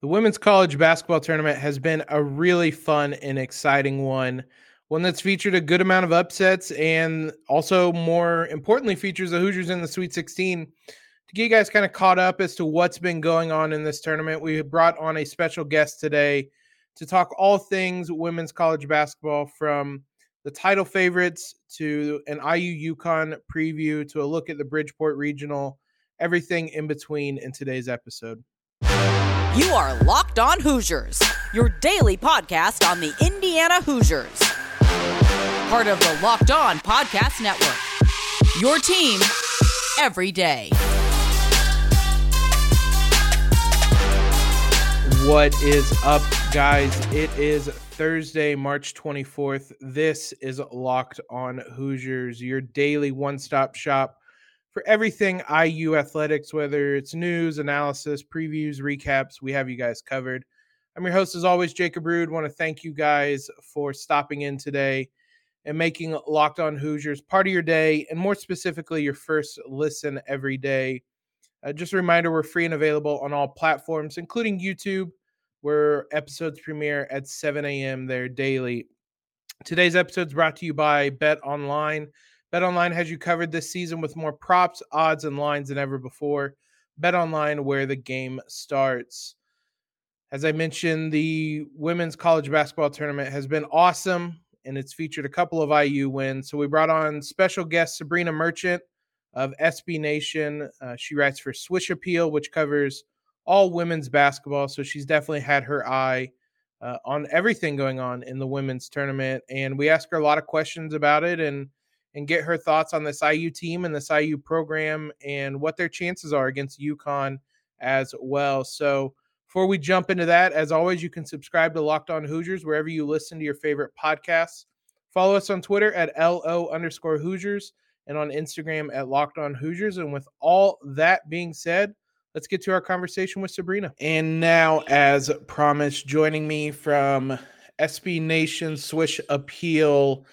The women's college basketball tournament has been a really fun and exciting one. One that's featured a good amount of upsets and also, more importantly, features the Hoosiers in the Sweet 16. To get you guys kind of caught up as to what's been going on in this tournament, we brought on a special guest today to talk all things women's college basketball from the title favorites to an IU UConn preview to a look at the Bridgeport Regional, everything in between in today's episode. You are Locked On Hoosiers, your daily podcast on the Indiana Hoosiers. Part of the Locked On Podcast Network. Your team every day. What is up, guys? It is Thursday, March 24th. This is Locked On Hoosiers, your daily one stop shop for everything IU athletics, whether it's news, analysis, previews, recaps, we have you guys covered. I'm your host, as always, Jacob Rude. Want to thank you guys for stopping in today and making Locked On Hoosiers part of your day, and more specifically, your first listen every day. Uh, just a reminder we're free and available on all platforms, including YouTube, where episodes premiere at 7 a.m. there daily. Today's episode is brought to you by Bet Online. BetOnline has you covered this season with more props, odds, and lines than ever before. BetOnline, where the game starts. As I mentioned, the women's college basketball tournament has been awesome, and it's featured a couple of IU wins. So we brought on special guest Sabrina Merchant of SB Nation. Uh, she writes for Swish Appeal, which covers all women's basketball. So she's definitely had her eye uh, on everything going on in the women's tournament. And we ask her a lot of questions about it and and get her thoughts on this IU team and this IU program and what their chances are against UConn as well. So before we jump into that, as always, you can subscribe to Locked On Hoosiers wherever you listen to your favorite podcasts. Follow us on Twitter at LO underscore Hoosiers and on Instagram at Locked On Hoosiers. And with all that being said, let's get to our conversation with Sabrina. And now, as promised, joining me from SB Nation Swish Appeal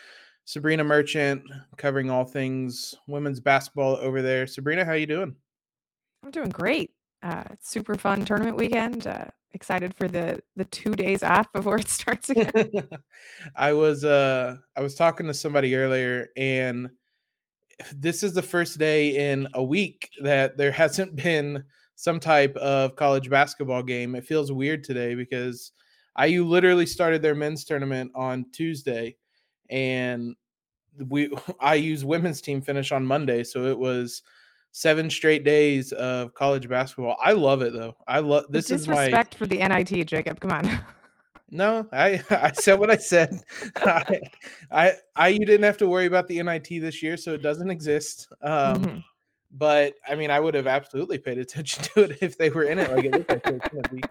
Sabrina Merchant covering all things women's basketball over there. Sabrina, how you doing? I'm doing great. Uh, super fun tournament weekend. Uh, excited for the the two days off before it starts again. I was uh I was talking to somebody earlier, and this is the first day in a week that there hasn't been some type of college basketball game. It feels weird today because IU literally started their men's tournament on Tuesday and we IU's women's team finish on Monday, so it was seven straight days of college basketball. I love it though. I love this is my respect for the NIT, Jacob. Come on. No, I I said what I said. I, I I you didn't have to worry about the NIT this year, so it doesn't exist. Um, mm-hmm. But I mean, I would have absolutely paid attention to it if they were in it, like it looked like it was going to be.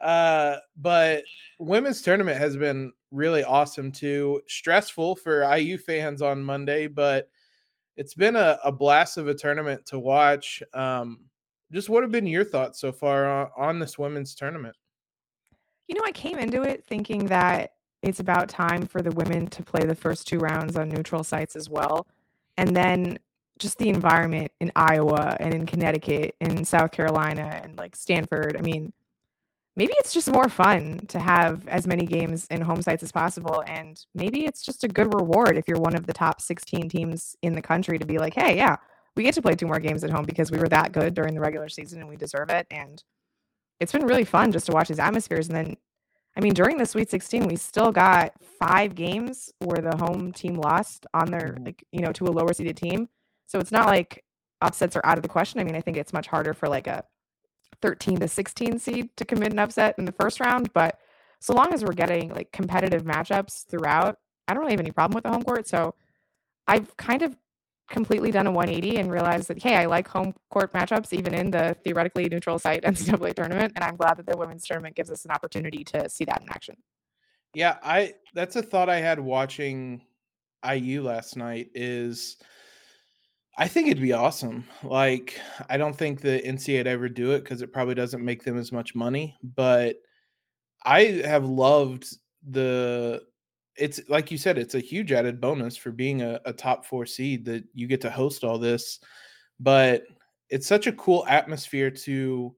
Uh, but women's tournament has been really awesome too. Stressful for IU fans on Monday, but it's been a, a blast of a tournament to watch. Um, just what have been your thoughts so far on, on this women's tournament? You know, I came into it thinking that it's about time for the women to play the first two rounds on neutral sites as well. And then just the environment in Iowa and in Connecticut and South Carolina and like Stanford. I mean, maybe it's just more fun to have as many games in home sites as possible. And maybe it's just a good reward if you're one of the top 16 teams in the country to be like, hey, yeah, we get to play two more games at home because we were that good during the regular season and we deserve it. And it's been really fun just to watch these atmospheres. And then, I mean, during the Sweet 16, we still got five games where the home team lost on their, mm-hmm. like, you know, to a lower seeded team. So it's not like upsets are out of the question. I mean, I think it's much harder for like a 13 to 16 seed to commit an upset in the first round. But so long as we're getting like competitive matchups throughout, I don't really have any problem with the home court. So I've kind of completely done a 180 and realized that hey, I like home court matchups even in the theoretically neutral site NCAA tournament, and I'm glad that the women's tournament gives us an opportunity to see that in action. Yeah, I that's a thought I had watching IU last night. Is I think it'd be awesome. Like, I don't think the NCAA would ever do it because it probably doesn't make them as much money. But I have loved the. It's like you said, it's a huge added bonus for being a, a top four seed that you get to host all this. But it's such a cool atmosphere to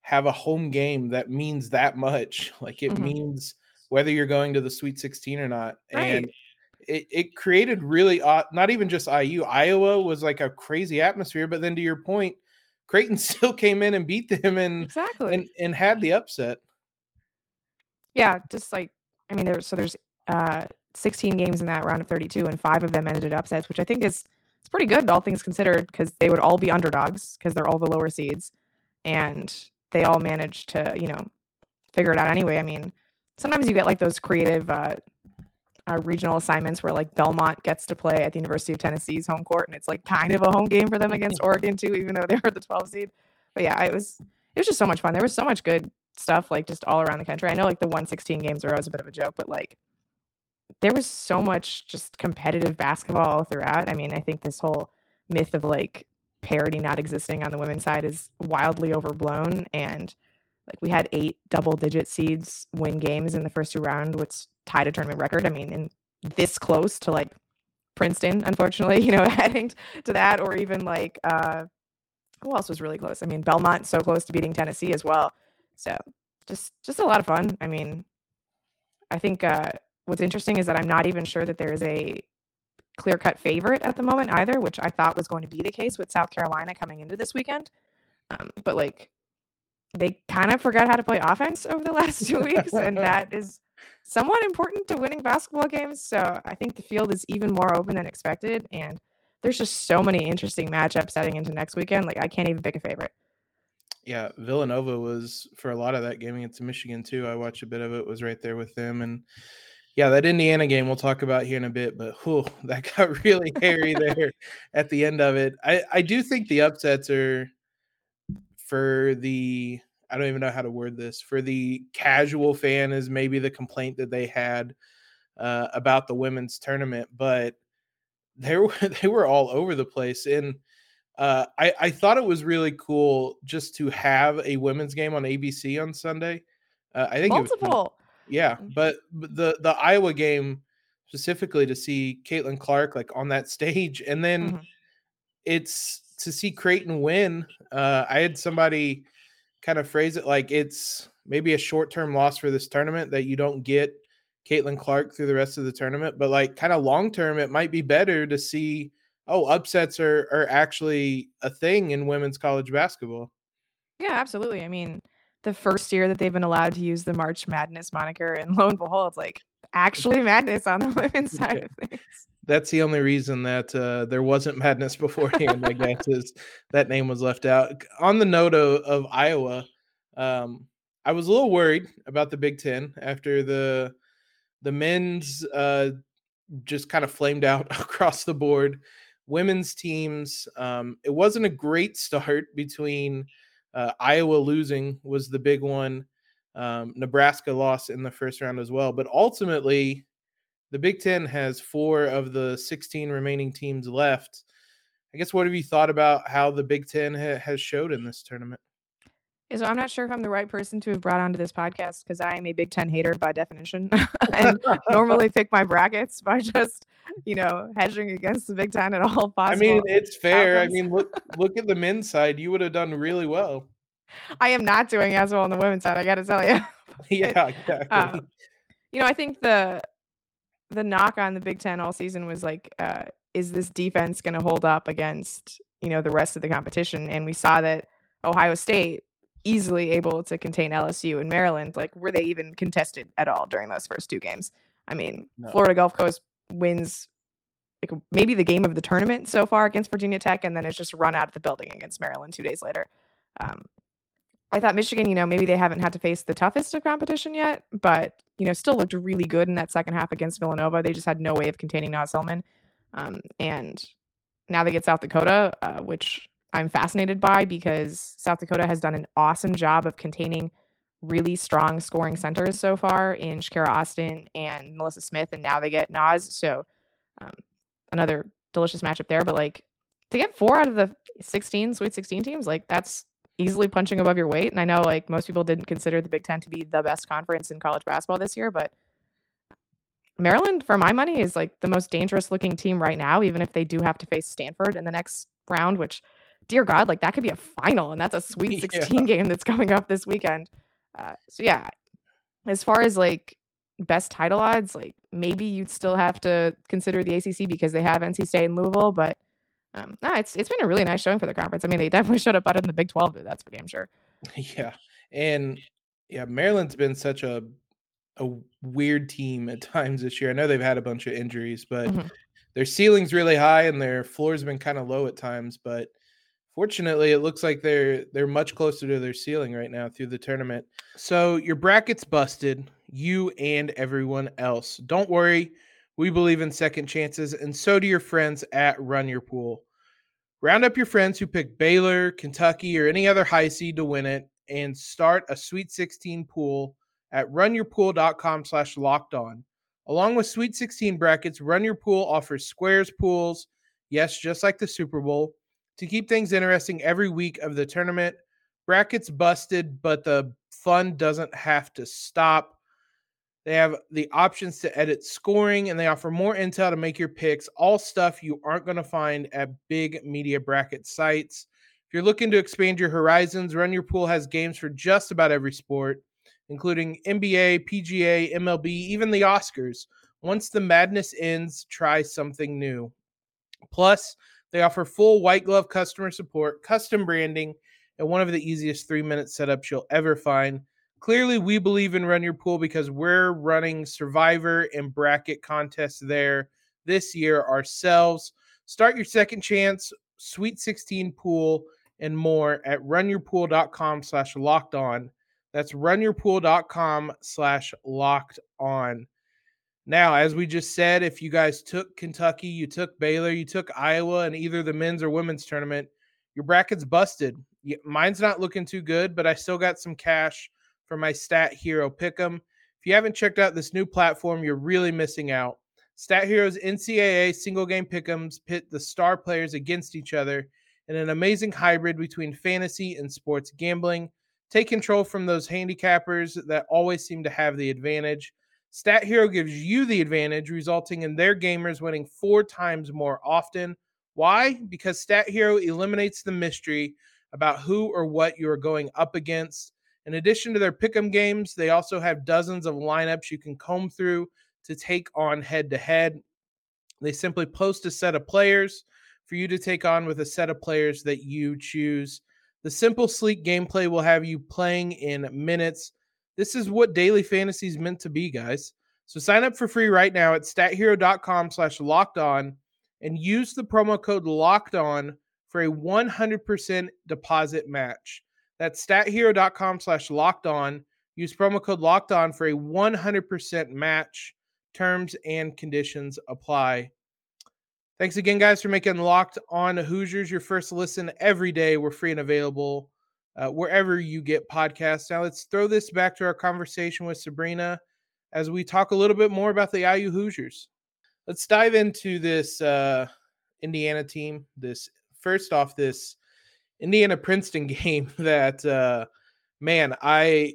have a home game that means that much. Like it Mhm. means whether you're going to the Sweet 16 or not. And Right. It, it created really odd, not even just IU. Iowa was like a crazy atmosphere, but then to your point, Creighton still came in and beat them and Exactly. and, and had the upset. Yeah, just like I mean, there's so there's uh 16 games in that round of 32, and five of them ended in upsets, which I think is it's pretty good, all things considered, because they would all be underdogs because they're all the lower seeds, and they all managed to you know figure it out anyway. I mean, sometimes you get like those creative uh, uh, regional assignments where like Belmont gets to play at the University of Tennessee's home court, and it's like kind of a home game for them against Oregon too, even though they were the 12 seed. But yeah, it was it was just so much fun. There was so much good stuff like just all around the country. I know like the 116 games are always a bit of a joke, but like there was so much just competitive basketball all throughout. I mean, I think this whole myth of like parity not existing on the women's side is wildly overblown and like we had eight double digit seeds win games in the first two round which tied a tournament record. I mean in this close to like princeton unfortunately you know adding to that or even like uh who else was really close? I mean belmont so close to beating tennessee as well. So just just a lot of fun. I mean i think uh what's interesting is that i'm not even sure that there's a clear cut favorite at the moment either, which I thought was going to be the case with South Carolina coming into this weekend. Um, but like they kind of forgot how to play offense over the last two weeks, and that is somewhat important to winning basketball games. So I think the field is even more open than expected, and there's just so many interesting matchups heading into next weekend. Like I can't even pick a favorite. Yeah, Villanova was for a lot of that game against Michigan too. I watched a bit of it, was right there with them. And yeah, that Indiana game we'll talk about here in a bit, but whew, that got really hairy there at the end of it. I, I do think the upsets are for the I don't even know how to word this for the casual fan is maybe the complaint that they had uh, about the women's tournament, but they were they were all over the place and. Uh, I, I thought it was really cool just to have a women's game on ABC on Sunday. Uh, I think it was Multiple. yeah, but, but the the Iowa game specifically to see Caitlin Clark like on that stage, and then Mhm. it's to see Creighton win. Uh, I had somebody kind of phrase it like it's maybe a short term loss for this tournament that you don't get Caitlin Clark through the rest of the tournament, but like kind of long term, it might be better to see oh upsets are are actually a thing in women's college basketball. Yeah, absolutely. I mean, the first year that they've been allowed to use the March Madness moniker, and lo and behold, it's like actually madness on the women's side of things. That's the only reason that uh, there wasn't madness beforehand, I guess, is that name was left out. On the note of, of Iowa, um, I was a little worried about the Big Ten after the the men's uh, just kind of flamed out across the board. Women's teams, um, it wasn't a great start between uh, Iowa losing was the big one. Um, Nebraska lost in the first round as well, but ultimately the Big Ten has four of the 16 remaining teams left. I guess what have you thought about how the Big Ten ha- has showed in this tournament? So I'm not sure if I'm the right person to have brought onto this podcast because I am a Big Ten hater by definition, and normally pick my brackets by just you know hedging against the Big Ten at all possible. I mean, it's fair. I mean, look look at the men's side. You would have done really well. I am not doing as well on the women's side. I got to tell you. yeah, exactly. Um, you know, I think the the knock on the Big Ten all season was like, uh, is this defense going to hold up against you know the rest of the competition? And we saw that Ohio State easily able to contain LSU and Maryland. Like, were they even contested at all during those first two games? I mean, No. Florida Gulf Coast wins like maybe the game of the tournament so far against Virginia Tech, and then it's just run out of the building against Maryland two days later. Um, I thought Michigan, you know, maybe they haven't had to face the toughest of competition yet, but you know, still looked really good in that second half against Villanova. They just had no way of containing Naz Hillmon. Um, and now they get South Dakota, uh, which I'm fascinated by because South Dakota has done an awesome job of containing really strong scoring centers so far in Shakira Austin and NaLyssa Smith, and now they get Naz. So um, another delicious matchup there. But like to get four out of the 16 Sweet 16 teams, like that's easily punching above your weight. And I know like most people didn't consider the Big Ten to be the best conference in college basketball this year, but Maryland, for my money, is like the most dangerous looking team right now, even if they do have to face Stanford in the next round, which dear God, like that could be a final, and that's a Sweet 16 yeah. game that's coming up this weekend. Uh, so yeah, as far as like best title odds, like maybe you'd still have to consider the ACC because they have NC State and Louisville, but um, no, it's it's been a really nice showing for the conference. I mean, they definitely showed up better than the Big 12, that's for damn sure. Yeah, and yeah, Maryland's been such a a weird team at times this year. I know they've had a bunch of injuries, but mm-hmm. their ceiling's really high and their floor's been kind of low at times. But fortunately, it looks like they're they're much closer to their ceiling right now through the tournament. So your bracket's busted, you and everyone else. Don't worry, we believe in second chances, and so do your friends at Run Your Pool. Round up your friends who picked Baylor, Kentucky, or any other high seed to win it, and start a Sweet 16 pool at runyourpool.com slash locked on. Along with Sweet 16 brackets, Run Your Pool offers squares pools, yes, just like the Super Bowl, to keep things interesting every week of the tournament. Brackets busted, but the fun doesn't have to stop. They have the options to edit scoring and they offer more intel to make your picks, all stuff you aren't going to find at big media bracket sites. If you're looking to expand your horizons, Run Your Pool has games for just about every sport including NBA, PGA, MLB, even the Oscars. Once the madness ends, try something new. Plus, they offer full white glove customer support, custom branding, and one of the easiest three minute setups you'll ever find. Clearly, we believe in Run Your Pool because we're running Survivor and bracket contests there this year ourselves. Start your second chance, Sweet 16 pool, and more at runyourpool.com slash locked on. That's runyourpool.com slash locked on. Now, as we just said, if you guys took Kentucky, you took Baylor, you took Iowa in either the men's or women's tournament, your bracket's busted. Mine's not looking too good, but I still got some cash for my Stat Hero Pick'em. If you haven't checked out this new platform, you're really missing out. Stat Hero's NCAA single game pick'ems pit the star players against each other in an amazing hybrid between fantasy and sports gambling. Take control from those handicappers that always seem to have the advantage. Stat Hero gives you the advantage, resulting in their gamers winning four times more often. Why? Because Stat Hero eliminates the mystery about who or what you are going up against. In addition to their pick'em games, they also have dozens of lineups you can comb through to take on head to head. They simply post a set of players for you to take on with a set of players that you choose. The simple, sleek gameplay will have you playing in minutes. This is what daily fantasy is meant to be, guys. So sign up for free right now at stathero.com slash locked on and use the promo code locked on for a 100% deposit match. That's stathero.com slash locked on. Use promo code locked on for a 100% match. Terms and conditions apply. Thanks again, guys, for making Locked On Hoosiers your first listen every day. We're free and available uh, wherever you get podcasts. Now, let's throw this back to our conversation with Sabrina as we talk a little bit more about the IU Hoosiers. Let's dive into this uh, Indiana team. This first off, this Indiana Princeton game that, uh, man, I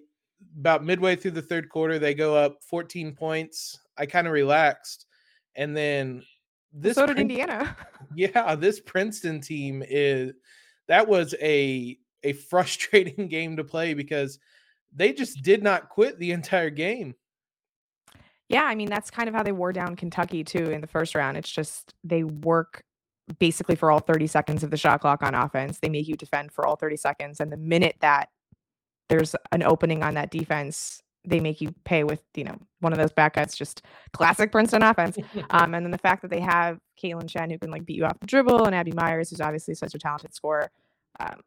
about midway through the third quarter, they go up 14 points. I kind of relaxed. And then this so did Prin- Indiana. yeah, this Princeton team is that was a a frustrating game to play because they just did not quit the entire game. Yeah, I mean that's kind of how they wore down Kentucky too in the first round. It's just they work basically for all 30 seconds of the shot clock on offense. They make you defend for all 30 seconds and the minute that there's an opening on that defense, they make you pay with you know one of those back cuts, just classic Princeton offense. um, and then the fact that they have Kaitlyn Chen who can like beat you off the dribble, and Abby Meyers, who's obviously such a talented scorer. Um,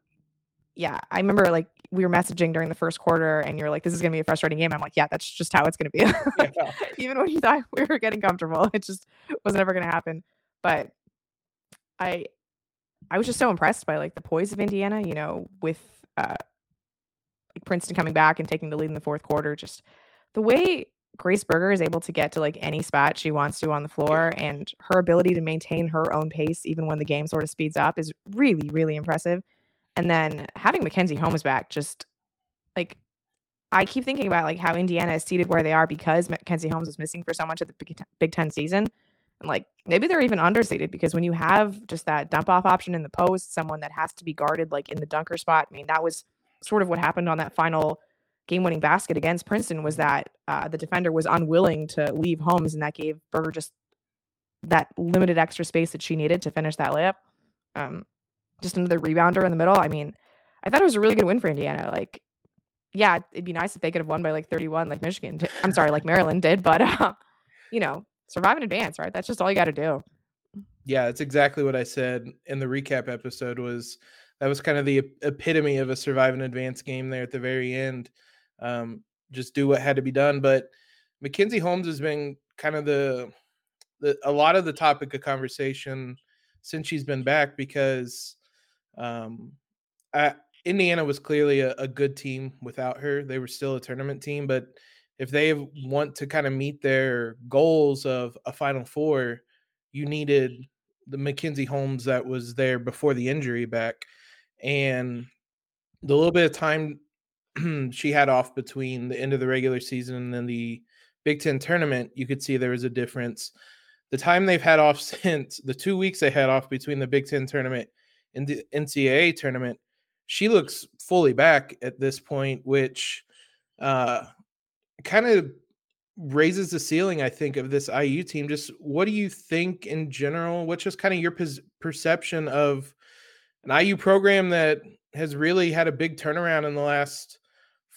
yeah, I remember like we were messaging during the first quarter, and you're like, "This is gonna be a frustrating game." I'm like, "Yeah, that's just how it's gonna be." yeah. Even when you thought we were getting comfortable, it just was never gonna happen. But I, I was just so impressed by like the poise of Indiana. You know, with uh, like Princeton coming back and taking the lead in the fourth quarter. Just the way Grace Berger is able to get to like any spot she wants to on the floor and her ability to maintain her own pace even when the game sort of speeds up is really, really impressive. And then having Mackenzie Holmes back, just like I keep thinking about like how Indiana is seated where they are because Mackenzie Holmes was missing for so much of the Big Ten season. And like maybe they're even understated because when you have just that dump off option in the post, someone that has to be guarded like in the dunker spot, I mean, that was sort of what happened on that final game winning basket against Princeton was that uh, the defender was unwilling to leave Holmes, and that gave Berger just that limited extra space that she needed to finish that layup. Um, just another rebounder in the middle. I mean, I thought it was a really good win for Indiana. Like, yeah, it'd be nice if they could have won by like 31, like Michigan. Did. I'm sorry, like Maryland did, but uh, you know, survive in advance, right? That's just all you got to do. Yeah, that's exactly what I said in the recap episode. Was that was kind of the epitome of a survive in advance game there at the very end. Um, just do what had to be done. But Mackenzie Holmes has been kind of the, the a lot of the topic of conversation since she's been back because um, I, Indiana was clearly a, a, good team without her. They were still a tournament team, but if they want to kind of meet their goals of a Final Four, you needed the Mackenzie Holmes that was there before the injury back, and the little bit of time she had off between the end of the regular season and then the Big Ten tournament, you could see there was a difference. The time they've had off since the two weeks they had off between the Big Ten tournament and the NCAA tournament, she looks fully back at this point, which uh, kind of raises the ceiling, I think, of this IU team. Just what do you think in general? What's just kind of your perception of an IU program that has really had a big turnaround in the last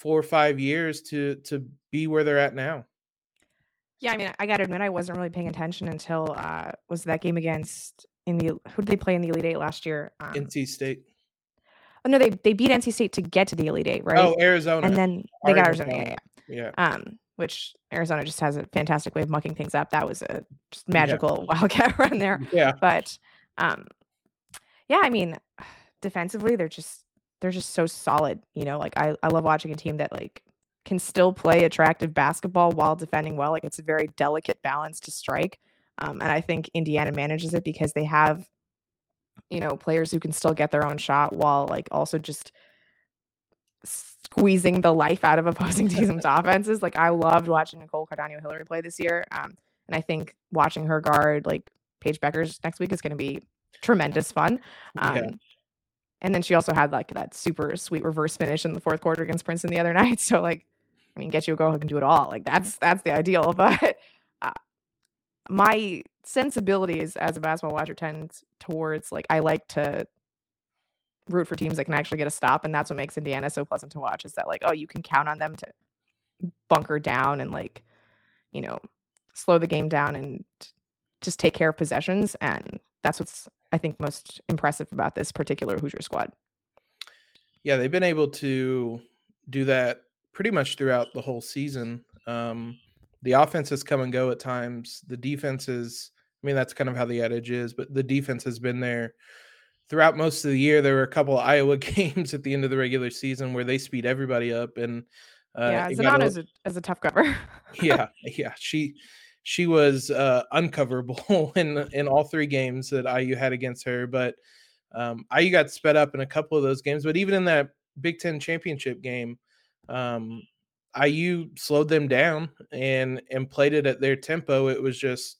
four or five years to to be where they're at now. Yeah, I mean, I got to admit, I wasn't really paying attention until uh, was that game against in the who did they play in the Elite Eight last year? Um, NC State. Oh no, they they beat NC State to get to the Elite Eight, right? Oh, Arizona, and then they got Arizona. Yeah, yeah. Yeah. Um, which Arizona just has a fantastic way of mucking things up. That was a just magical yeah. wildcat run there. Yeah, but um, yeah, I mean, defensively, they're just they're just so solid. You know, like I, I love watching a team that like can still play attractive basketball while defending well. Like it's a very delicate balance to strike. Um, and I think Indiana manages it because they have, you know, players who can still get their own shot while like also just squeezing the life out of opposing teams' offenses. Like I loved watching Nicole Cardano Hillary play this year. Um, and I think watching her guard like Paige Bueckers next week is going to be tremendous fun. Um, yeah. And then she also had like that super sweet reverse finish in the fourth quarter against Princeton the other night. So like, I mean, get you a girl who can do it all. Like that's that's the ideal. But uh, my sensibilities as a basketball watcher tends towards like I like to root for teams that can actually get a stop, and that's what makes Indiana so pleasant to watch. Is that like, oh, you can count on them to bunker down and like, you know, slow the game down and just take care of possessions, and that's what's I think most impressive about this particular Hoosier squad. Yeah, they've been able to do that pretty much throughout the whole season. Um, the offense has come and go at times. The defense is, I mean, that's kind of how the adage is, but the defense has been there throughout most of the year. There were a couple of Iowa games at the end of the regular season where they speed everybody up. And uh, yeah, Czinano is a, is a tough cover. yeah, yeah, she she was uh, uncoverable in in all three games that IU had against her. But um, IU got sped up in a couple of those games. But even in that Big Ten championship game, um, IU slowed them down and and played it at their tempo. It was just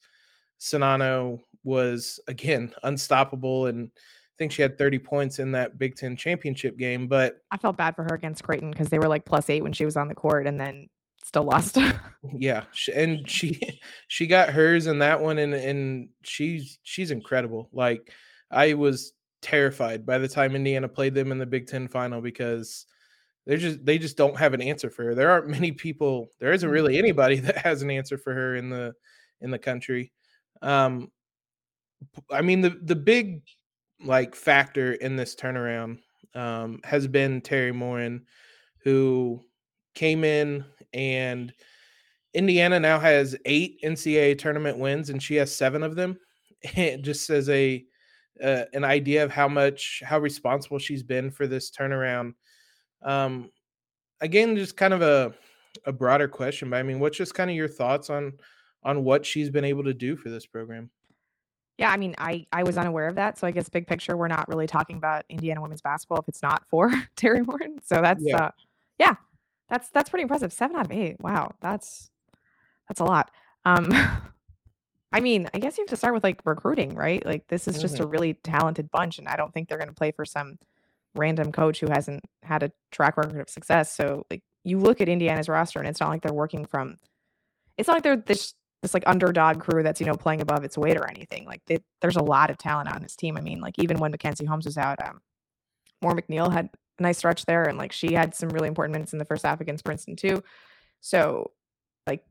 Czinano was again unstoppable and think she had 30 points in that Big Ten championship game. But I felt bad for her against Creighton because they were like plus eight when she was on the court, and then still lost. yeah, and she she got hers in that one, and and she's she's incredible. Like I was terrified by the time Indiana played them in the Big Ten final because they're just they just don't have an answer for her. There aren't many people. There isn't really mm-hmm. anybody that has an answer for her in the in the country. Um, I mean the the big like factor in this turnaround um, has been Teri Moren, who came in and Indiana now has eight NCAA tournament wins, and she has seven of them. Just as a uh, an idea of how much how responsible she's been for this turnaround. Um, again, just kind of a a broader question, but I mean, what's just kind of your thoughts on on what she's been able to do for this program? Yeah, I mean, I I was unaware of that, so I guess big picture, we're not really talking about Indiana women's basketball if it's not for Teri Moren. So that's yeah. uh, yeah, that's that's pretty impressive. Seven out of eight. Wow, that's that's a lot. Um, I mean, I guess you have to start with like recruiting, right? Like this is just Mhm. a really talented bunch, and I don't think they're going to play for some random coach who hasn't had a track record of success. So like you look at Indiana's roster, and it's not like they're working from. It's not like they're this this like underdog crew that's you know playing above its weight or anything. Like they, there's a lot of talent on this team. I mean, like even when Mackenzie Holmes was out, um, Moore McNeil had a nice stretch there, and like she had some really important minutes in the first half against Princeton too. So like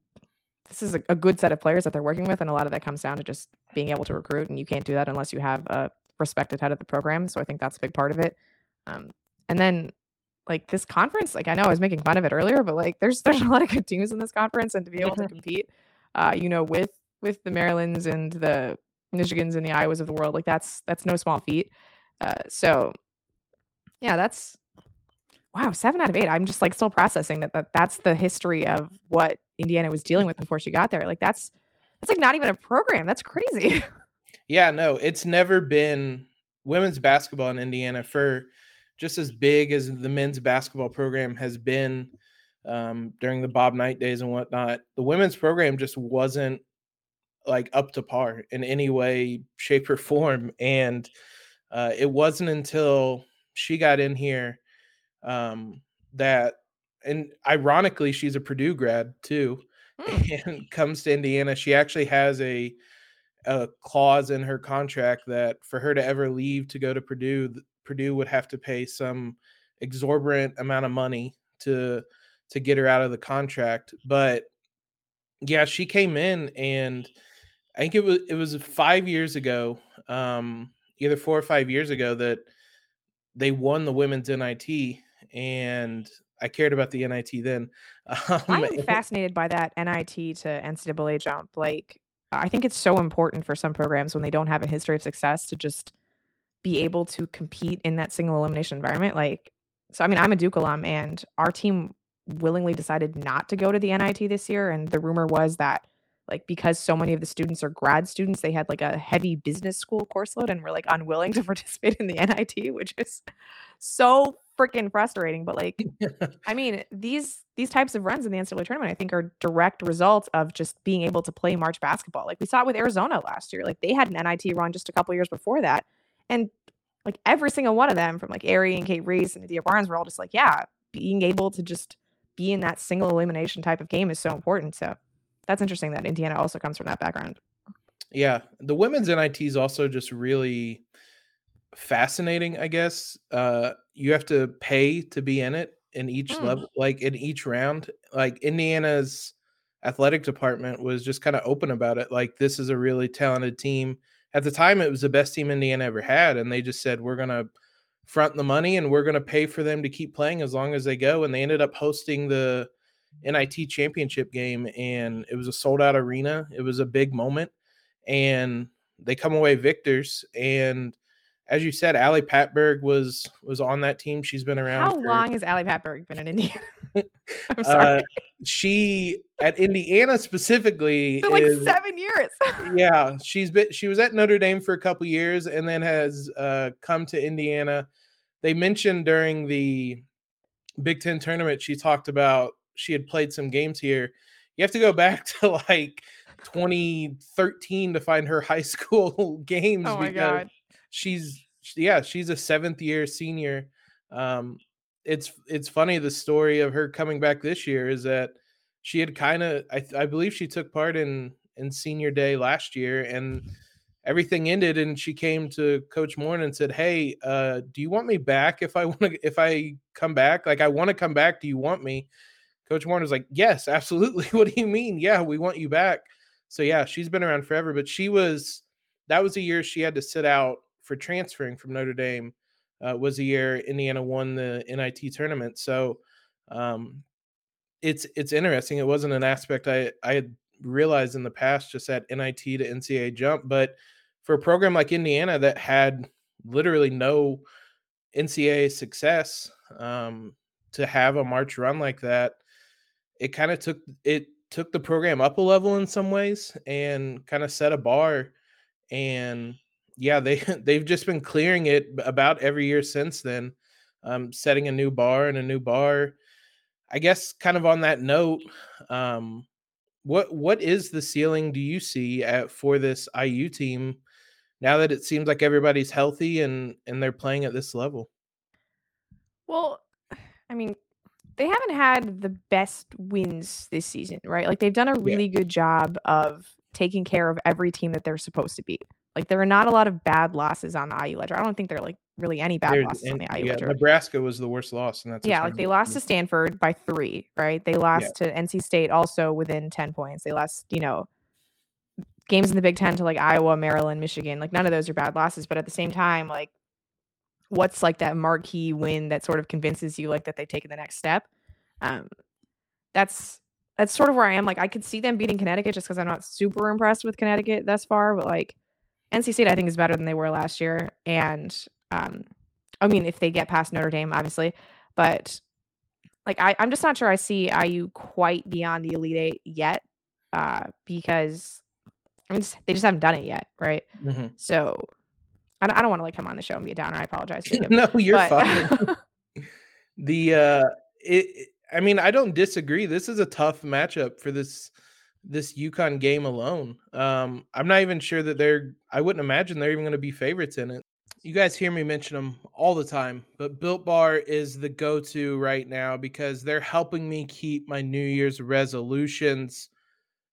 this is a, a good set of players that they're working with, and a lot of that comes down to just being able to recruit, and you can't do that unless you have a respected head of the program. So I think that's a big part of it. Um, and then like this conference, like I know I was making fun of it earlier, but like there's there's a lot of good teams in this conference, and to be able to compete, uh, you know, with with the Marylands and the Michigans and the Iowas of the world, like that's that's no small feat. Uh, so yeah, that's wow, seven out of eight. I'm just like still processing that, that that's the history of what Indiana was dealing with before she got there. Like that's that's like not even a program. That's crazy. Yeah, no, it's never been women's basketball in Indiana for just as big as the men's basketball program has been um, during the Bob Knight days and whatnot. The women's program just wasn't like up to par in any way, shape, or form. And uh, it wasn't until she got in here um, that, and ironically, she's a Purdue grad too, Mm. and comes to Indiana. She actually has a a clause in her contract that for her to ever leave to go to Purdue, Purdue would have to pay some exorbitant amount of money to to get her out of the contract. But yeah, she came in and I think it was it was five years ago, um, either four or five years ago that they won the women's NIT, and I cared about the NIT then. Um, I am fascinated by that NIT to NCAA jump. Like, I think it's so important for some programs when they don't have a history of success to just be able to compete in that single elimination environment. Like, so I mean, I'm a Duke alum, and our team willingly decided not to go to the NIT this year. And the rumor was that, like, because so many of the students are grad students, they had like a heavy business school course load and were like unwilling to participate in the NIT, which is so freaking frustrating. But like, I mean, these these types of runs in the NCAA tournament, I think, are direct results of just being able to play March basketball. Like we saw it with Arizona last year. Like they had an NIT run just a couple years before that, and like every single one of them, from like Aari and Cate Reese and Adia Barnes, were all just like, yeah, being able to just be in that single elimination type of game is so important. So that's interesting that Indiana also comes from that background. Yeah, the women's NIT is also just really fascinating, I guess. Uh you have to pay to be in it in each Mm. level like in each round. Like Indiana's athletic department was just kind of open about it. Like this is a really talented team. At the time it was the best team Indiana ever had and they just said we're going to front the money and we're going to pay for them to keep playing as long as they go and they ended up hosting the NIT championship game and it was a sold out arena. It was a big moment and they come away victors. And as you said, Ali Patberg was was on that team. She's been around. How for- long has Ali Patberg been in Indiana? I'm sorry. Uh, she at Indiana specifically like is seven years. yeah she's been she was at Notre Dame for a couple years and then has uh, come to Indiana. They mentioned during the Big Ten tournament she talked about she had played some games here. You have to go back to like 2013 to find her high school games oh my because god. she's yeah she's a seventh year senior um it's it's funny the story of her coming back this year is that she had kind of I, I believe she took part in in senior day last year and everything ended and she came to coach Moren and said hey uh do you want me back if i want to if i come back like i want to come back do you want me coach Moren was like yes absolutely what do you mean yeah we want you back so yeah she's been around forever but she was that was a year she had to sit out for transferring from Notre Dame. Uh, was the year Indiana won the NIT tournament. So um, it's it's interesting. It wasn't an aspect I I had realized in the past, just that NIT to NCAA jump. But for a program like Indiana that had literally no NCAA success, um, to have a March run like that, it kind of took it took the program up a level in some ways and kind of set a bar. And yeah they they've just been clearing it about every year since then um setting a new bar and a new bar. I guess kind of on that note um what what is the ceiling do you see at for this IU team now that it seems like everybody's healthy and and they're playing at this level? Well, I mean, they haven't had the best wins this season, right? Like they've done a really yeah. good job of taking care of every team that they're supposed to beat. Like there are not a lot of bad losses on the IU ledger. I don't think there are like really any bad There's, losses on the IU yeah, ledger. Nebraska was the worst loss, and that's yeah. Like they lost to Stanford by three, right? They lost yeah. to NC State also within ten points. They lost, you know, games in the Big Ten to like Iowa, Maryland, Michigan. Like none of those are bad losses, but at the same time, like what's like that marquee win that sort of convinces you like that they've taken the next step? Um, that's that's sort of where I am. Like I could see them beating Connecticut just because I'm not super impressed with Connecticut thus far, but like NC State I think is better than they were last year. And um I mean if they get past Notre Dame, obviously. But like I, I'm just not sure I see IU quite beyond the Elite Eight yet. Uh because I mean they just haven't done it yet, right? Mm-hmm. So I don't, I don't want to like come on the show and be a downer. I apologize. no, you're but... fine. the uh it I mean, I don't disagree. This is a tough matchup for this this UConn game alone. Um, I'm not even sure that they're. I wouldn't imagine they're even going to be favorites in it. You guys hear me mention them all the time, but Built Bar is the go-to right now because they're helping me keep my New Year's resolutions.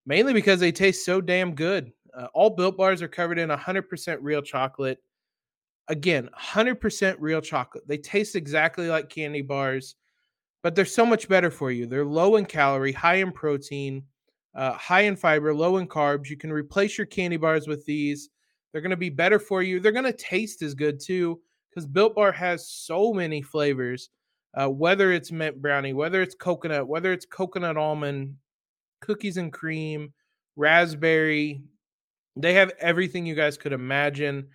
Mainly because they taste so damn good. Uh, all Built Bars are covered in 100% real chocolate. Again, 100% real chocolate. They taste exactly like candy bars but they're so much better for you. They're low in calorie, high in protein, uh, high in fiber, low in carbs. You can replace your candy bars with these. They're going to be better for you. They're going to taste as good too because Built Bar has so many flavors. Uh, whether it's mint brownie, whether it's coconut, whether it's coconut almond, cookies and cream, raspberry, they have everything you guys could imagine.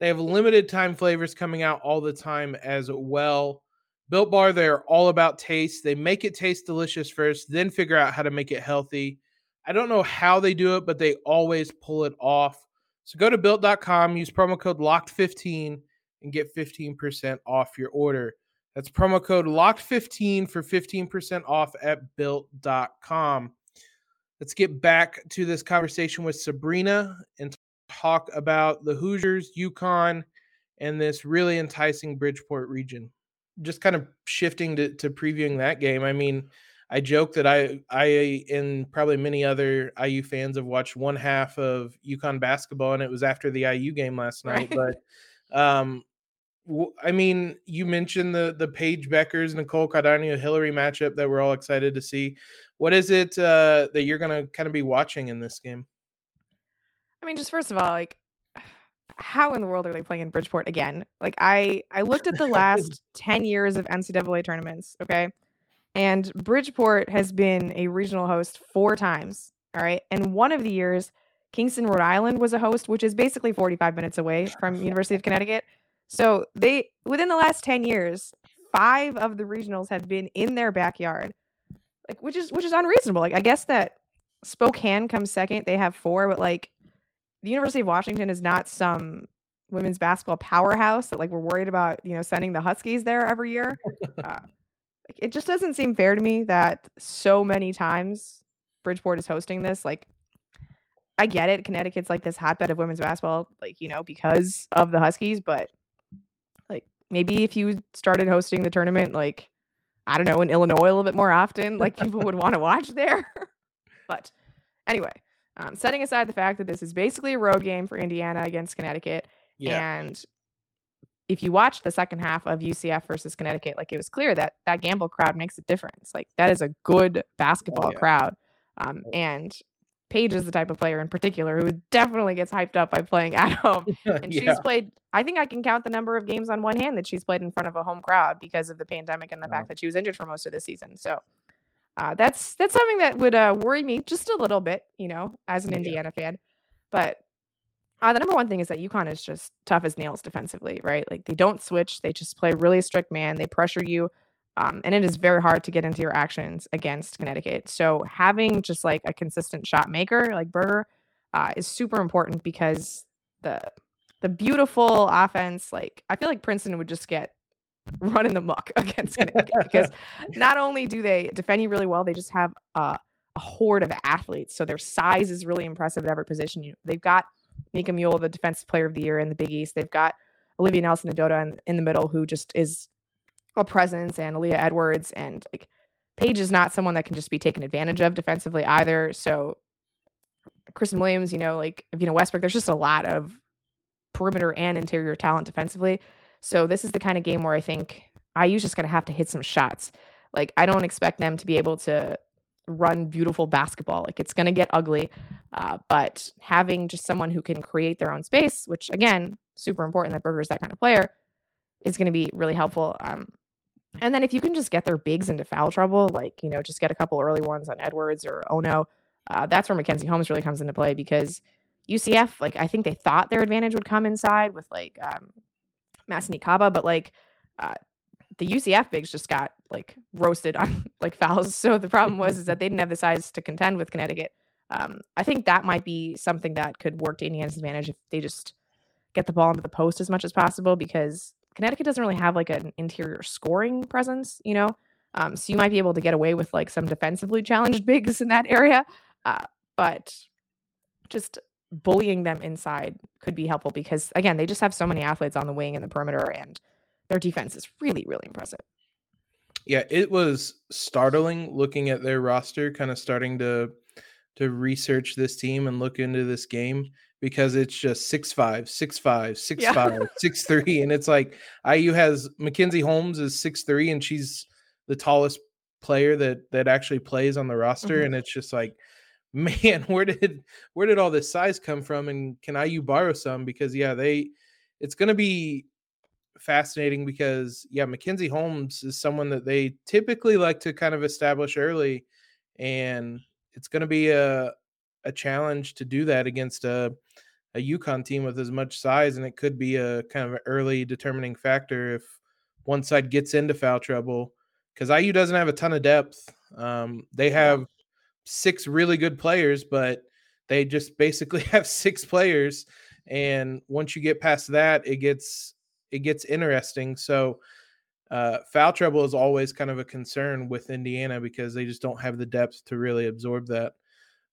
They have limited time flavors coming out all the time as well. Built Bar, they're all about taste. They make it taste delicious first, then figure out how to make it healthy. I don't know how they do it, but they always pull it off. So go to built.com, use promo code LOCKED15 and get 15% off your order. That's promo code LOCKED15 for 15% off at built.com. Let's get back to this conversation with Sabrina and talk about the Hoosiers, UConn, and this really enticing Bridgeport region just kind of shifting to, to previewing that game. I mean, I joke that I I and probably many other IU fans have watched one half of UConn basketball, and it was after the IU game last night. Right. But um, I mean, you mentioned the the Paige Bueckers, Nicole Cardano, Hillary matchup that we're all excited to see. What is it uh, that you're going to kind of be watching in this game? I mean, just first of all, like how in the world are they playing in Bridgeport again? Like I I looked at the last 10 years of NCAA tournaments, okay? And Bridgeport has been a regional host four times, all right? And one of the years Kingston, Rhode Island was a host, which is basically 45 minutes away from University of Connecticut. So they within the last 10 years, five of the regionals have been in their backyard. Like which is which is unreasonable. Like I guess that Spokane comes second. They have four, but like the University of Washington is not some women's basketball powerhouse that like we're worried about, you know, sending the Huskies there every year. Uh, it just doesn't seem fair to me that so many times Bridgeport is hosting this. Like, I get it. Connecticut's like this hotbed of women's basketball, like, you know, because of the Huskies, but like maybe if you started hosting the tournament, like, I don't know, in Illinois a little bit more often, like people would want to watch there. but anyway, um, setting aside the fact that this is basically a road game for Indiana against Connecticut, yeah. and if you watch the second half of UCF versus Connecticut, like it was clear that that Gampel crowd makes a difference. Like that is a good basketball oh, yeah. crowd, um, and Paige is the type of player in particular who definitely gets hyped up by playing at home. And yeah. she's played, I think I can count the number of games on one hand that she's played in front of a home crowd because of the pandemic and the fact that she was injured for most of the season. So uh, that's that's something that would uh, worry me just a little bit, you know, as an yeah. Indiana fan. But uh, the number one thing is that UConn is just tough as nails defensively, right? Like they don't switch; they just play really strict man. They pressure you, um, and it is very hard to get into your actions against Connecticut. So having just like a consistent shot maker like Berger uh, is super important because the the beautiful offense, like I feel like Princeton would just get run in the muck against Connecticut because not only do they defend you really well, they just have a a horde of athletes. So their size is really impressive at every position. You, they've got Nika Mühl, the defensive player of the year in the Big East. They've got Olivia Nelson Ododa in, in the middle, who just is a presence, and Aaliyah Edwards. And like Paige is not someone that can just be taken advantage of defensively either. So Christyn Williams, you know, like you know Westbrook, there's just a lot of perimeter and interior talent defensively. So this is the kind of game where I think IU's just to have to hit some shots. Like I don't expect them to be able to run beautiful basketball. Like it's to get ugly. Uh, but having just someone who can create their own space, which again, super important that Berger's that kind of player, is to be really helpful. Um, and then if you can just get their bigs into foul trouble, like, you know, just get a couple early ones on Edwards or Ono, uh, that's where Mackenzie Holmes really comes into play because UCF, like, I think they thought their advantage would come inside with like um, Masseny Kaba, but like uh, the UCF bigs just got like roasted on like fouls. So the problem was is that they didn't have the size to contend with Connecticut. Um, I think that might be something that could work to Indiana's advantage if they just get the ball into the post as much as possible because Connecticut doesn't really have like an interior scoring presence, you know. Um, so you might be able to get away with like some defensively challenged bigs in that area, uh, but just bullying them inside could be helpful because again, they just have so many athletes on the wing and the perimeter, and their defense is really, really impressive. Yeah, it was startling looking at their roster, kind of starting to to research this team and look into this game because it's just six five, six five, six Yeah. five, six three, and it's like IU has Mackenzie Holmes is six three, and she's the tallest player that that actually plays on the roster, Mhm. and it's just like, man, where did where did all this size come from, and can IU borrow some? Because yeah, they, it's gonna be fascinating because yeah, Mackenzie Holmes is someone that they typically like to kind of establish early, and it's going to be a a challenge to do that against a a UConn team with as much size, and it could be a kind of an early determining factor if one side gets into foul trouble because IU doesn't have a ton of depth. Um, they have six really good players, but they just basically have six players, and once you get past that, it gets it gets interesting. So uh, foul trouble is always kind of a concern with Indiana because they just don't have the depth to really absorb that.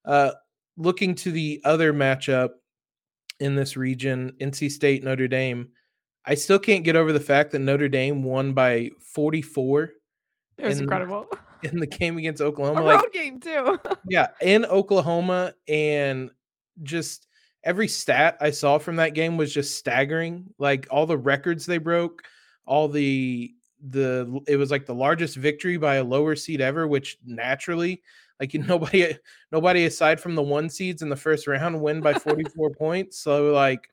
Uh, looking to the other matchup in this region, NC State Notre Dame, I still can't get over the fact that Notre Dame won by 44 It was And- incredible. in the game against Oklahoma. A road Like, game too. yeah, in Oklahoma, and just every stat I saw from that game was just staggering. Like all the records they broke, all the the it was like the largest victory by a lower seed ever, which naturally, like you nobody nobody aside from the one seeds in the first round win by 44 points. So like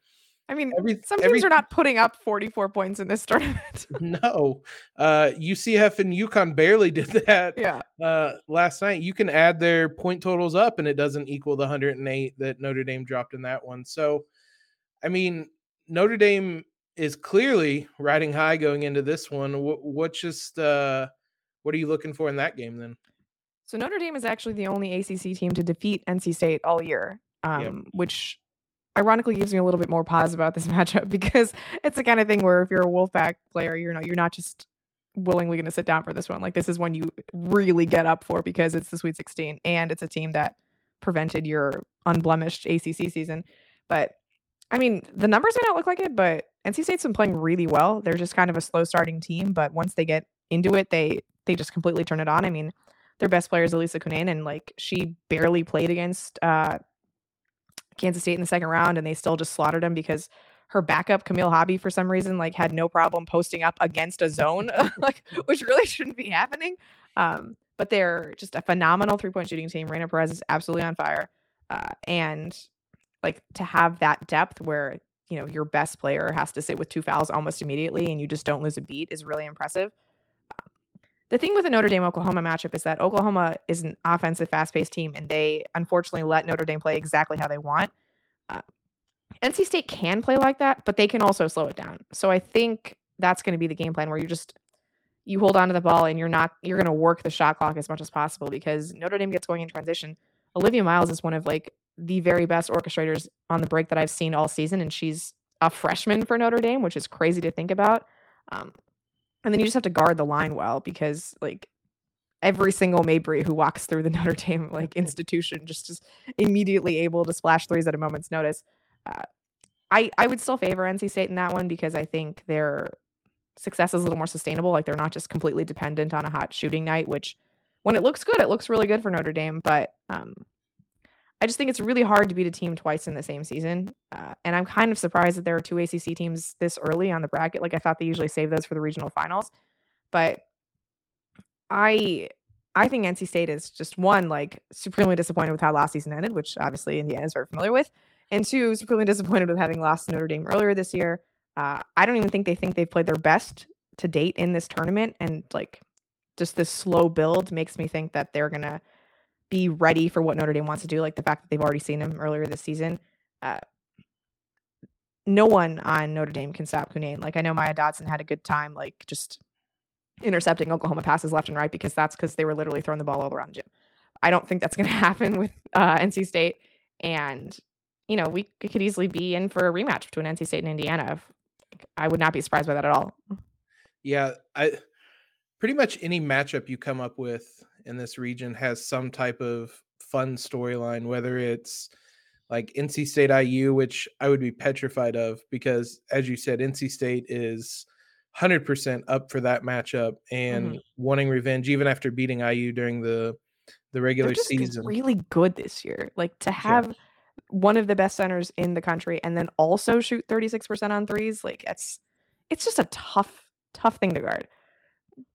I mean, every some every teams are not putting up 44 points in this tournament. no, uh, UCF and UConn barely did that yeah. uh, last night. You can add their point totals up, and it doesn't equal the 108 that Notre Dame dropped in that one. So, I mean, Notre Dame is clearly riding high going into this one. What, what just uh, what are you looking for in that game then? So Notre Dame is actually the only ACC team to defeat NC State all year, um, Yep. which ironically gives me a little bit more pause about this matchup because it's the kind of thing where if you're a Wolfpack player, you're not you're not just willingly going to sit down for this one. Like this is one you really get up for because it's the Sweet 16 and it's a team that prevented your unblemished ACC season. But I mean, the numbers may not look like it, but NC State's been playing really well. They're just kind of a slow starting team, but once they get into it, they they just completely turn it on. I mean, their best player is Elissa Cunane, and like she barely played against uh, Kansas State in the second round, and they still just slaughtered them because her backup Camille Hobby for some reason like had no problem posting up against a zone, like which really shouldn't be happening. Um, but they're just a phenomenal three point shooting team. Raina Perez is absolutely on fire, uh, and like to have that depth where you know your best player has to sit with two fouls almost immediately, and you just don't lose a beat is really impressive. The thing with the Notre Dame Oklahoma matchup is that Oklahoma is an offensive, fast paced team, and they unfortunately let Notre Dame play exactly how they want. Uh, NC State can play like that, but they can also slow it down. So I think that's going to be the game plan where you just you hold on to the ball and you're not you're going to work the shot clock as much as possible because Notre Dame gets going in transition. Olivia Miles is one of like the very best orchestrators on the break that I've seen all season, and she's a freshman for Notre Dame, which is crazy to think about. Um, and then you just have to guard the line well because like every single Mabrey who walks through the Notre Dame like institution just is immediately able to splash threes at a moment's notice. Uh, I I would still favor NC State in that one because I think their success is a little more sustainable. Like they're not just completely dependent on a hot shooting night, which when it looks good, it looks really good for Notre Dame. But um, I just think it's really hard to beat a team twice in the same season. Uh, and I'm kind of surprised that there are two ACC teams this early on the bracket. Like I thought they usually save those for the regional finals, but I I think NC State is just one like supremely disappointed with how last season ended, which obviously Indiana is very familiar with, and two supremely disappointed with having lost Notre Dame earlier this year. Uh, I don't even think they think they've played their best to date in this tournament, and like just this slow build makes me think that they're gonna be ready for what Notre Dame wants to do. Like the fact that they've already seen him earlier this season. Uh, no one on Notre Dame can stop Cunane. Like I know Maya Dodson had a good time, like just intercepting Oklahoma passes left and right because that's because they were literally throwing the ball all around gym. I don't think that's going to happen with uh, NC State, and you know we could easily be in for a rematch between NC State and Indiana. I would not be surprised by that at all. Yeah, I pretty much any matchup you come up with in this region has some type of fun storyline, whether it's like NC State IU, which I would be petrified of because, as you said, NC State is 100% up for that matchup and mm-hmm. wanting revenge, even after beating IU during the the regular season. Really good this year. Like to have yeah. one of the best centers in the country and then also shoot 36% on threes, like it's it's just a tough, tough thing to guard.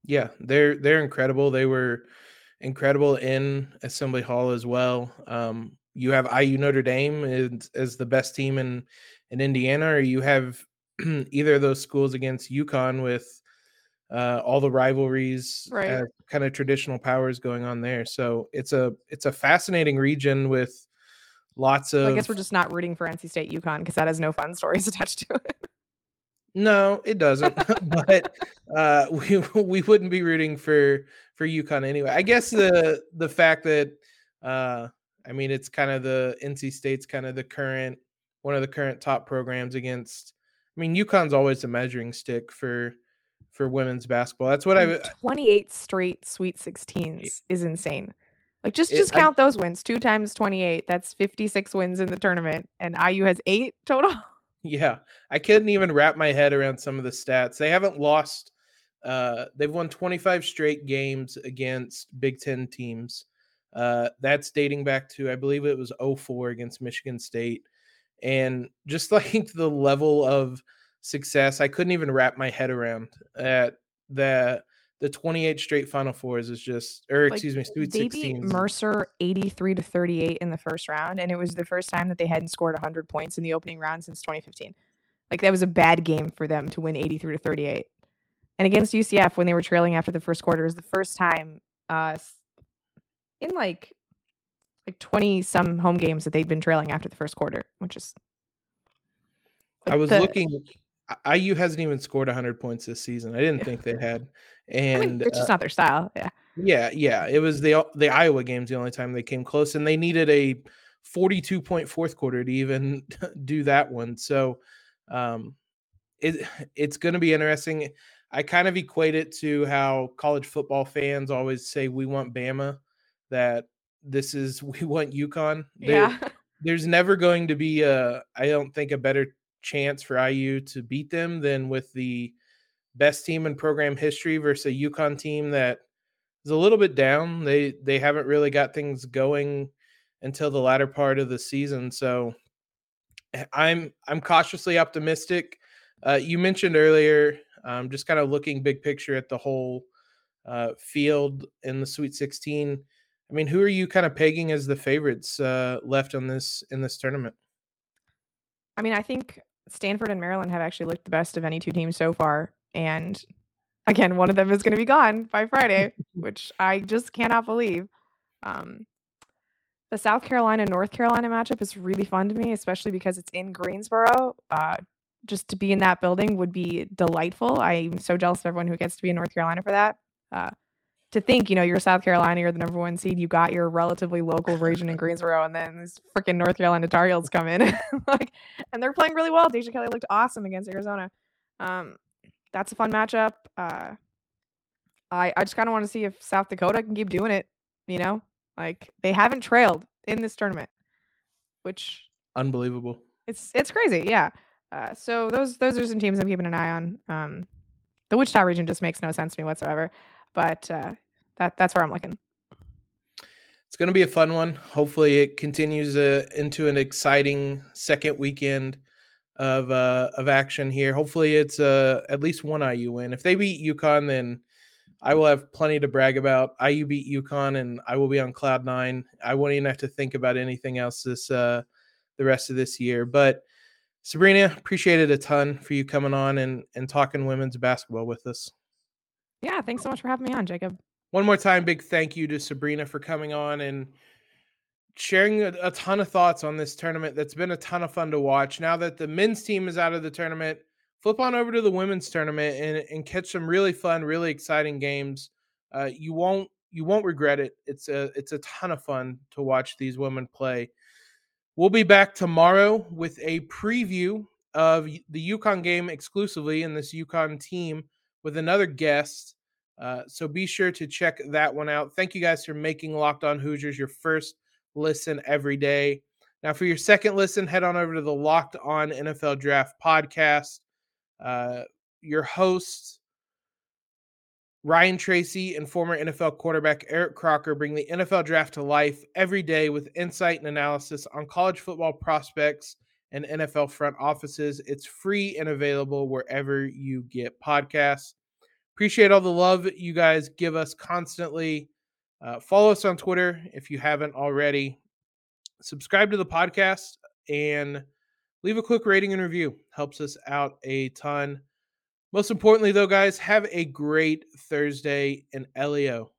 Yeah, they're they're incredible. They were incredible in Assembly Hall as well. Um, you have IU Notre Dame as, as the best team in in Indiana, or you have either of those schools against UConn with uh, all the rivalries, right. uh, kind of traditional powers going on there. So it's a it's a fascinating region with lots of. Well, I guess we're just not rooting for NC State UConn because that has no fun stories attached to it. No, it doesn't. but uh, we we wouldn't be rooting for for UConn anyway. I guess the the fact that uh, I mean it's kind of the NC State's kind of the current one of the current top programs against. I mean UConn's always a measuring stick for for women's basketball. That's what I 28 straight Sweet 16s is insane. Like just it, just count I, those wins. 2 times 28, that's 56 wins in the tournament and IU has 8 total. Yeah, I couldn't even wrap my head around some of the stats. They haven't lost. Uh, they've won 25 straight games against Big Ten teams. Uh, that's dating back to I believe it was 04 against Michigan State, and just like the level of success, I couldn't even wrap my head around at the the 28 straight Final Fours is just, or like, excuse me, Sweet they 16. beat Mercer 83 to 38 in the first round, and it was the first time that they hadn't scored 100 points in the opening round since 2015. Like that was a bad game for them to win 83 to 38. And against UCF, when they were trailing after the first quarter, is the first time uh, in like like 20 some home games that they'd been trailing after the first quarter, which is. Like I was the, looking. IU hasn't even scored 100 points this season. I didn't think they had. And I mean, it's just uh, not their style. Yeah. Yeah, yeah. It was the the Iowa games the only time they came close, and they needed a 42 point fourth quarter to even do that one. So, um, it it's going to be interesting. I kind of equate it to how college football fans always say we want Bama, that this is we want UConn. yeah. there's never going to be a I don't think a better chance for IU to beat them than with the best team in program history versus a UConn team that is a little bit down. They they haven't really got things going until the latter part of the season. So eh, I'm I'm cautiously optimistic. Uh, you mentioned earlier, um, just kind of looking big picture at the whole uh, field in the Sweet 16. I mean, who are you kind of pegging as the favorites uh, left on this in this tournament? I mean, I think Stanford and Maryland have actually looked the best of any two teams so far. And again, one of them is going to be gone by Friday, which I just cannot believe. Um, the South Carolina North Carolina matchup is really fun to me, especially because it's in Greensboro. Uh, just to be in that building would be delightful. I'm so jealous of everyone who gets to be in North Carolina for that. Uh, to think, you know, you're South Carolina, you're the number one seed, you got your relatively local region in Greensboro, and then these freaking North Carolina Tar Heels come in, like, and they're playing really well. Deja Kelly looked awesome against Arizona. Um, that's a fun matchup. Uh, I, I just kind of want to see if South Dakota can keep doing it. You know, like they haven't trailed in this tournament, which unbelievable. It's it's crazy, yeah. Uh, so those those are some teams I'm keeping an eye on. Um, the Wichita region just makes no sense to me whatsoever, but uh, that that's where I'm looking. It's going to be a fun one. Hopefully, it continues uh, into an exciting second weekend of uh, of action here. Hopefully, it's uh, at least one IU win. If they beat UConn, then I will have plenty to brag about. IU beat UConn, and I will be on cloud nine. I won't even have to think about anything else this uh, the rest of this year. But Sabrina, appreciate it a ton for you coming on and and talking women's basketball with us. Yeah, thanks so much for having me on, Jacob. One more time, big thank you to Sabrina for coming on and sharing a, a, ton of thoughts on this tournament that's been a ton of fun to watch. Now that the men's team is out of the tournament, flip on over to the women's tournament and, and catch some really fun, really exciting games. Uh, you won't you won't regret it. It's a it's a ton of fun to watch these women play. We'll be back tomorrow with a preview of the UConn game exclusively in this UConn team with another guest. Uh, so be sure to check that one out. Thank you guys for making Locked On Hoosiers your first listen every day. Now, for your second listen, head on over to the Locked On NFL Draft podcast. Uh, your hosts, Ryan Tracy and former NFL quarterback Eric Crocker, bring the NFL draft to life every day with insight and analysis on college football prospects and NFL front offices. It's free and available wherever you get podcasts. Appreciate all the love you guys give us constantly. Uh, follow us on Twitter if you haven't already. Subscribe to the podcast and leave a quick rating and review. Helps us out a ton. Most importantly, though, guys, have a great Thursday in Elio.